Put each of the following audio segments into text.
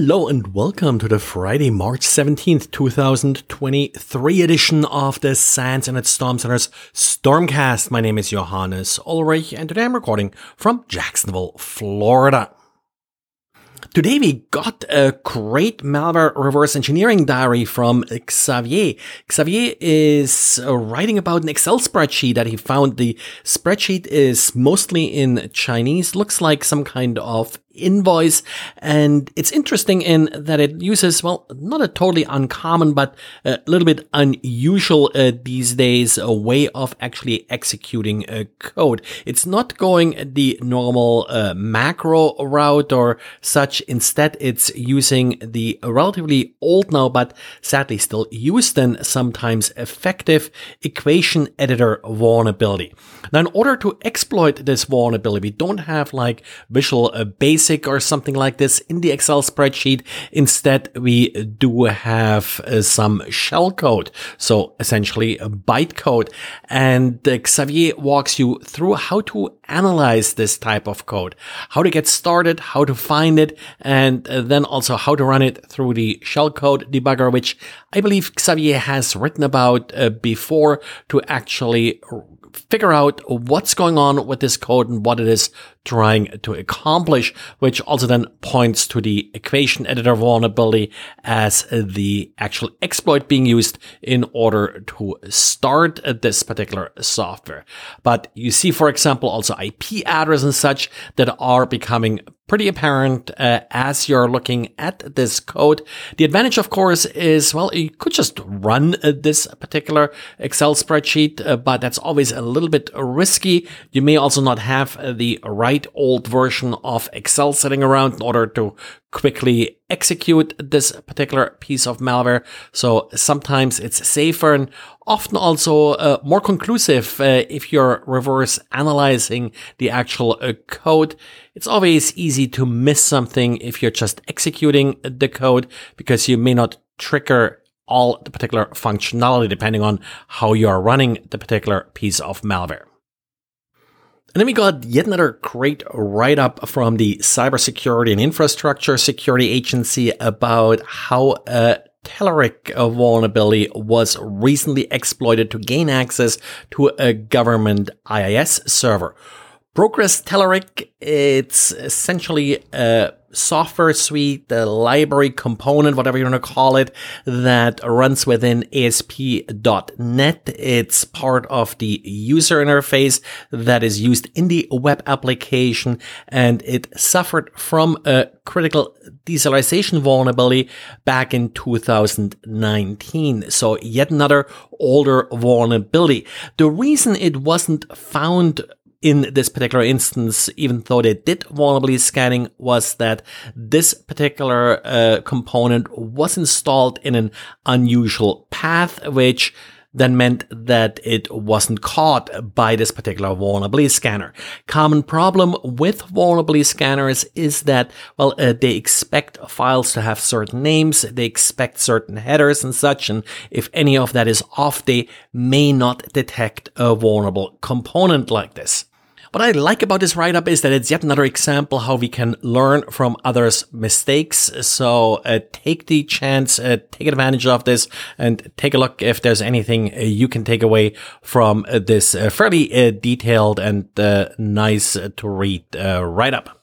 Hello and welcome to the Friday, March 17th, 2023 edition of the SANS Internet Storm Center's Stormcast. My name is Johannes Ulrich and today I'm recording from Jacksonville, Florida. Today we got a great malware reverse engineering diary from Xavier. Xavier is writing about an Excel spreadsheet that he found. The spreadsheet is mostly in Chinese, looks like some kind of invoice. And it's interesting in that it uses, well, not a totally uncommon, but a little bit unusual uh, these days, a way of actually executing a code. It's not going the normal uh, macro route or such. Instead, it's using the relatively old now, but sadly still used and sometimes effective equation editor vulnerability. Now, in order to exploit this vulnerability, we don't have like visual uh, basic or something like this in the Excel spreadsheet. Instead, we do have uh, some shell code. So essentially bytecode. And uh, Xavier walks you through how to analyze this type of code, how to get started, how to find it, and uh, then also how to run it through the shellcode debugger, which I believe Xavier has written about uh, before to actually figure out what's going on with this code and what it is trying to accomplish, which also then points to the equation editor vulnerability as the actual exploit being used in order to start this particular software. But you see, for example, also IP address and such that are becoming pretty apparent uh, as you're looking at this code. The advantage, of course, is, well, you could just run uh, this particular Excel spreadsheet, uh, but that's always a little bit risky. You may also not have uh, the right old version of Excel sitting around in order to quickly execute this particular piece of malware. So sometimes it's safer and often also uh, more conclusive uh, if you're reverse analyzing the actual uh, code. It's always easy to miss something if you're just executing the code because you may not trigger all the particular functionality depending on how you are running the particular piece of malware. And then we got yet another great write up from the Cybersecurity and Infrastructure Security Agency about how a Telerik vulnerability was recently exploited to gain access to a government IIS server. Progress Telerik, it's essentially a software suite, the library component, whatever you want to call it, that runs within ASP.NET. It's part of the user interface that is used in the web application and it suffered from a critical deserialization vulnerability back in 2019. So yet another older vulnerability. The reason it wasn't found in this particular instance, even though they did vulnerability scanning, was that this particular uh, component was installed in an unusual path, which then meant that it wasn't caught by this particular vulnerability scanner. Common problem with vulnerability scanners is that, well, uh, they expect files to have certain names, they expect certain headers and such, and if any of that is off, they may not detect a vulnerable component like this. What I like about this write up is that it's yet another example how we can learn from others' mistakes. So uh, take the chance, uh, take advantage of this and take a look if there's anything uh, you can take away from uh, this uh, fairly detailed and nice to read write up.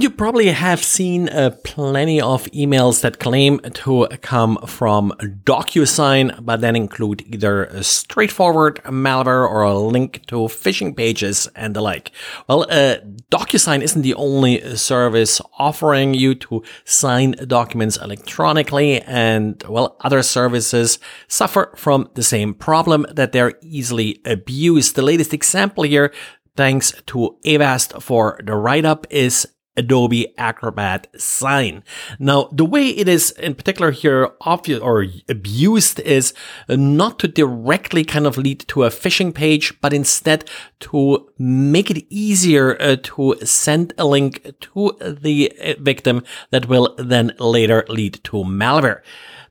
You probably have seen uh, plenty of emails that claim to come from DocuSign, but then include either a straightforward malware or a link to phishing pages and the like. Well, uh, DocuSign isn't the only service offering you to sign documents electronically, and well, other services suffer from the same problem that they're easily abused. The latest example here thanks to Avast for the write up is Adobe Acrobat Sign. Now, the way it is in particular here obvious or abused is not to directly kind of lead to a phishing page, but instead to make it easier uh, to send a link to the uh, victim that will then later lead to malware.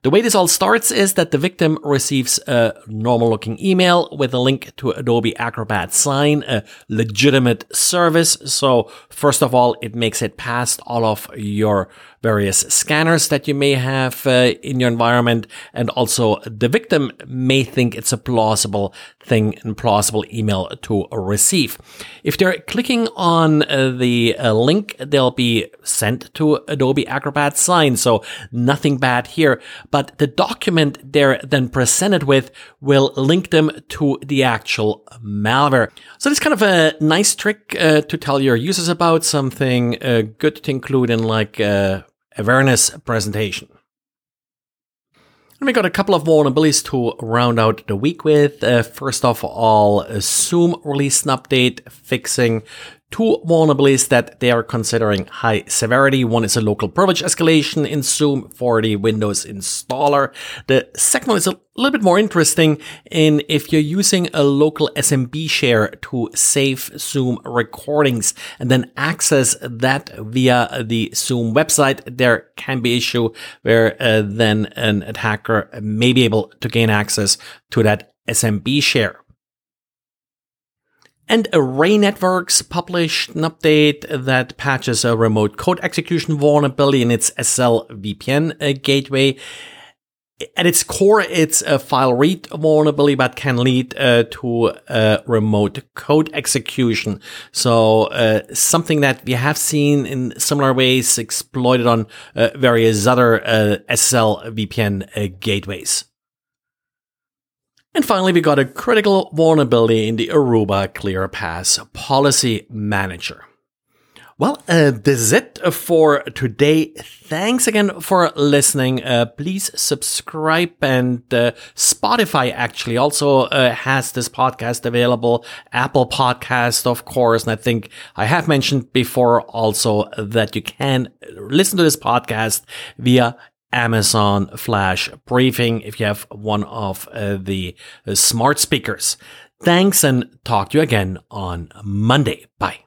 The way this all starts is that the victim receives a normal looking email with a link to Adobe Acrobat Sign, a legitimate service. So first of all, it makes it past all of your various scanners that you may have uh, in your environment. And also the victim may think it's a plausible thing and plausible email to receive. If they're clicking on uh, the uh, link, they'll be sent to Adobe Acrobat Sign. So nothing bad here, but the document they're then presented with will link them to the actual malware. So it's kind of a nice trick uh, to tell your users about something uh, good to include in like uh, awareness presentation. And we got a couple of vulnerabilities to round out the week with. Uh, first of all, Zoom released an update fixing two vulnerabilities that they are considering high severity. One is a local privilege escalation in Zoom for the Windows installer. The second one is a little bit more interesting in if you're using a local SMB share to save Zoom recordings and then access that via the Zoom website, there can be issue where uh, then an attacker may be able to gain access to that SMB share. And Array Networks published an update that patches a remote code execution vulnerability in its SSL VPN uh, gateway. At its core, it's a file read vulnerability, but can lead uh, to remote code execution. So uh, something that we have seen in similar ways exploited on uh, various other uh, SSL VPN gateways. And finally, we got a critical vulnerability in the Aruba ClearPass Policy Manager. Well, uh, this is it for today. Thanks again for listening. Uh, please subscribe and uh, Spotify actually also uh, has this podcast available. Apple podcast, of course. And I think I have mentioned before also that you can listen to this podcast via Amazon Flash Briefing if you have one of uh, the uh, smart speakers. Thanks and talk to you again on Monday. Bye.